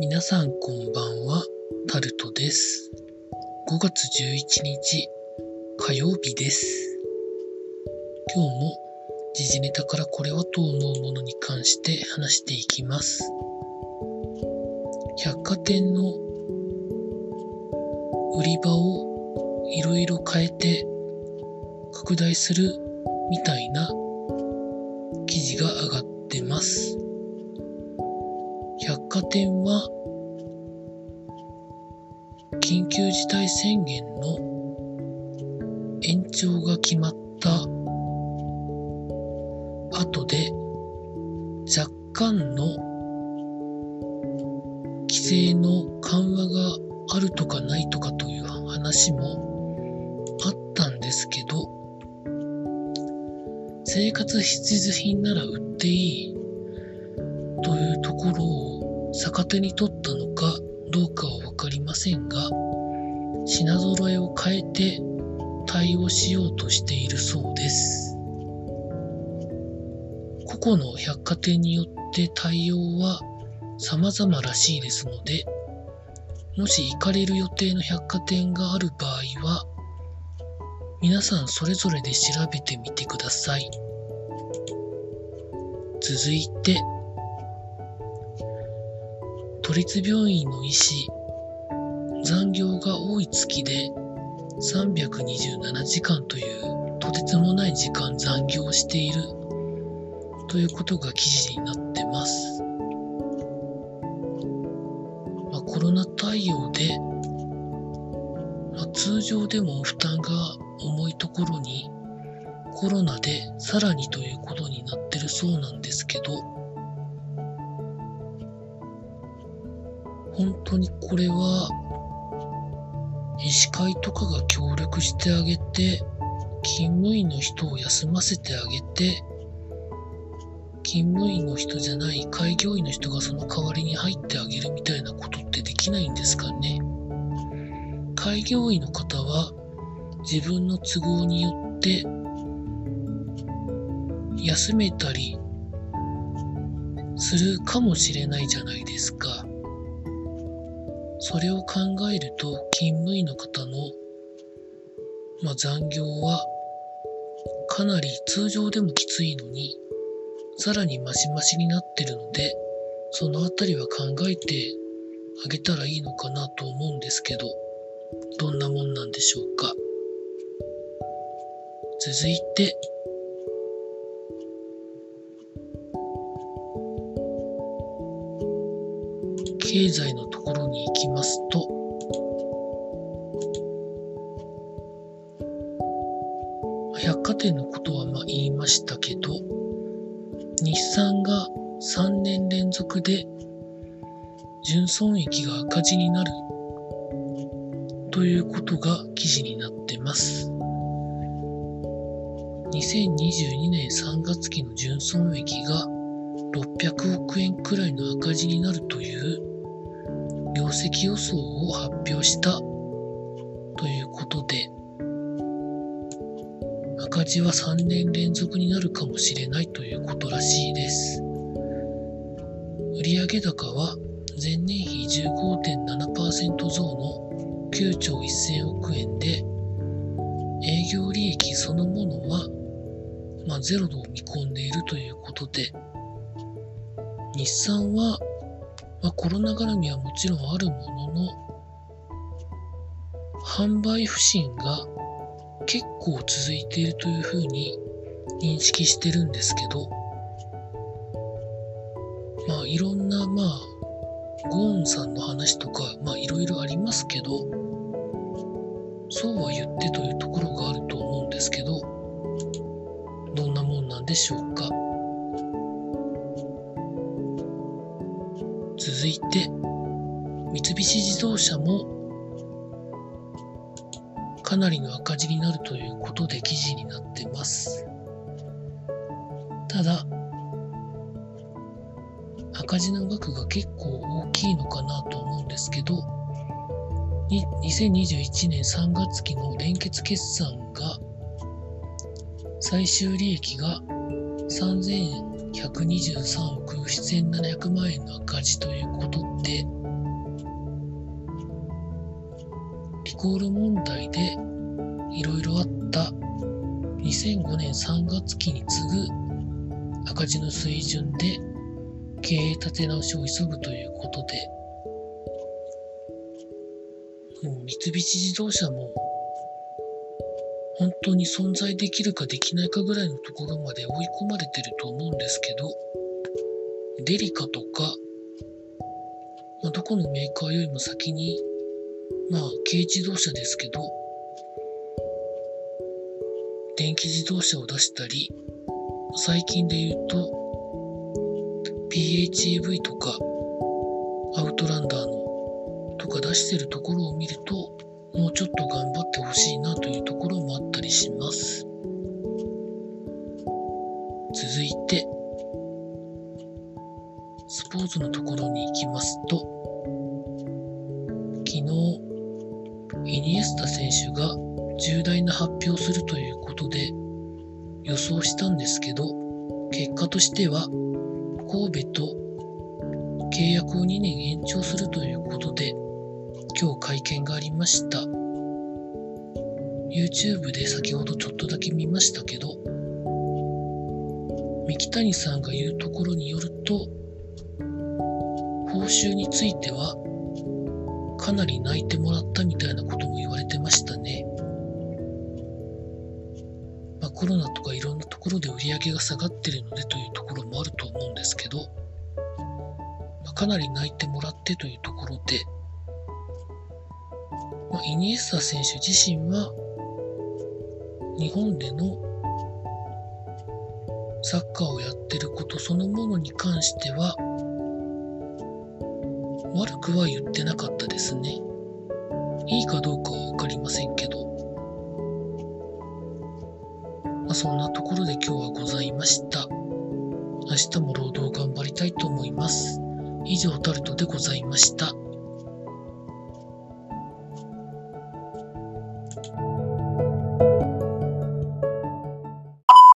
皆さんこんばんは、タルトです。5月11日火曜日です。今日も時事ネタからこれはと思うものに関して話していきます。百貨店の売り場をいろいろ変えて拡大するみたいな記事が上がってます。百貨店は緊急事態宣言の延長が決まった後で若干の規制の緩和があるとかないとかという話もあったんですけど生活必需品なら売っていいというところを逆手に取ったのかどうかはわかりませんが品揃えを変えて対応しようとしているそうです。個々の百貨店によって対応は様々らしいですのでもし行かれる予定の百貨店がある場合は皆さんそれぞれで調べてみてください。続いて都立病院の医師残業が多い月で327時間というとてつもない時間残業しているということが記事になってます。まあ、コロナ対応で、まあ、通常でも負担が重いところにコロナでさらにということになってるそうなんですけど、本当にこれは医師会とかが協力してあげて勤務医の人を休ませてあげて勤務医の人じゃない開業医の人がその代わりに入ってあげるみたいなことってできないんですかね開業医の方は自分の都合によって休めたりするかもしれないじゃないですか。それを考えると勤務医の方の、まあ、残業はかなり通常でもきついのにさらにマシマシになってるのでそのあたりは考えてあげたらいいのかなと思うんですけどどんなもんなんでしょうか。続いて経済のところに行きますと、百貨店のことはまあ言いましたけど、日産が3年連続で純損益が赤字になるということが記事になってます。2022年3月期の純損益が600億円くらいの赤字になるという業績予想を発表した。ということで赤字は3年連続になるかもしれないということらしいです。売上高は前年比15.7%増の9兆1000億円で営業利益そのものは、まあ、ゼロを見込んでいるということで日産はまあ、コロナ絡みはもちろんあるものの、販売不振が結構続いているというふうに認識してるんですけど、まあいろんな、まあ、ゴーンさんの話とか、まあいろいろありますけど、そうは言ってというところがあると思うんですけど、どんなもんなんでしょうか？続いて三菱自動車もかなりの赤字になるということで記事になってます。ただ赤字の額が結構大きいのかなと思うんですけど2021年3月期の連結決算が最終利益が3000 123億7700万円の赤字ということで、リコール問題でいろいろあった2005年3月期に次ぐ赤字の水準で経営立て直しを急ぐということで、もう三菱自動車も本当に存在できるかできないかぐらいのところまで追い込まれてると思うんですけど、デリカとか、まあ、どこのメーカーよりも先に、まあ、軽自動車ですけど、電気自動車を出したり、最近で言うと、PHEV とか、アウトランダーのとか出してるところを見ると、もうちょっと頑張ってほしいなというところもあったりします。続いて、スポーツのところに行きますと、昨日、イニエスタ選手が重大な発表をするということで予想したんですけど、結果としては、神戸と契約を2年延長するということで、今日会見がありました。YouTube で先ほどちょっとだけ見ましたけど、三木谷さんが言うところによると、報酬については、かなり泣いてもらったみたいなことも言われてましたね。まあ、コロナとかいろんなところで売り上げが下がってるのでというところもあると思うんですけど、まあ、かなり泣いてもらってというところで、まあ、イニエスタ選手自身は、日本でのサッカーをやってることそのものに関しては、悪くは言ってなかったですね。いいかどうかはわかりませんけど。まあ、そんなところで今日はございました。明日も労働頑張りたいと思います。以上タルトでございました。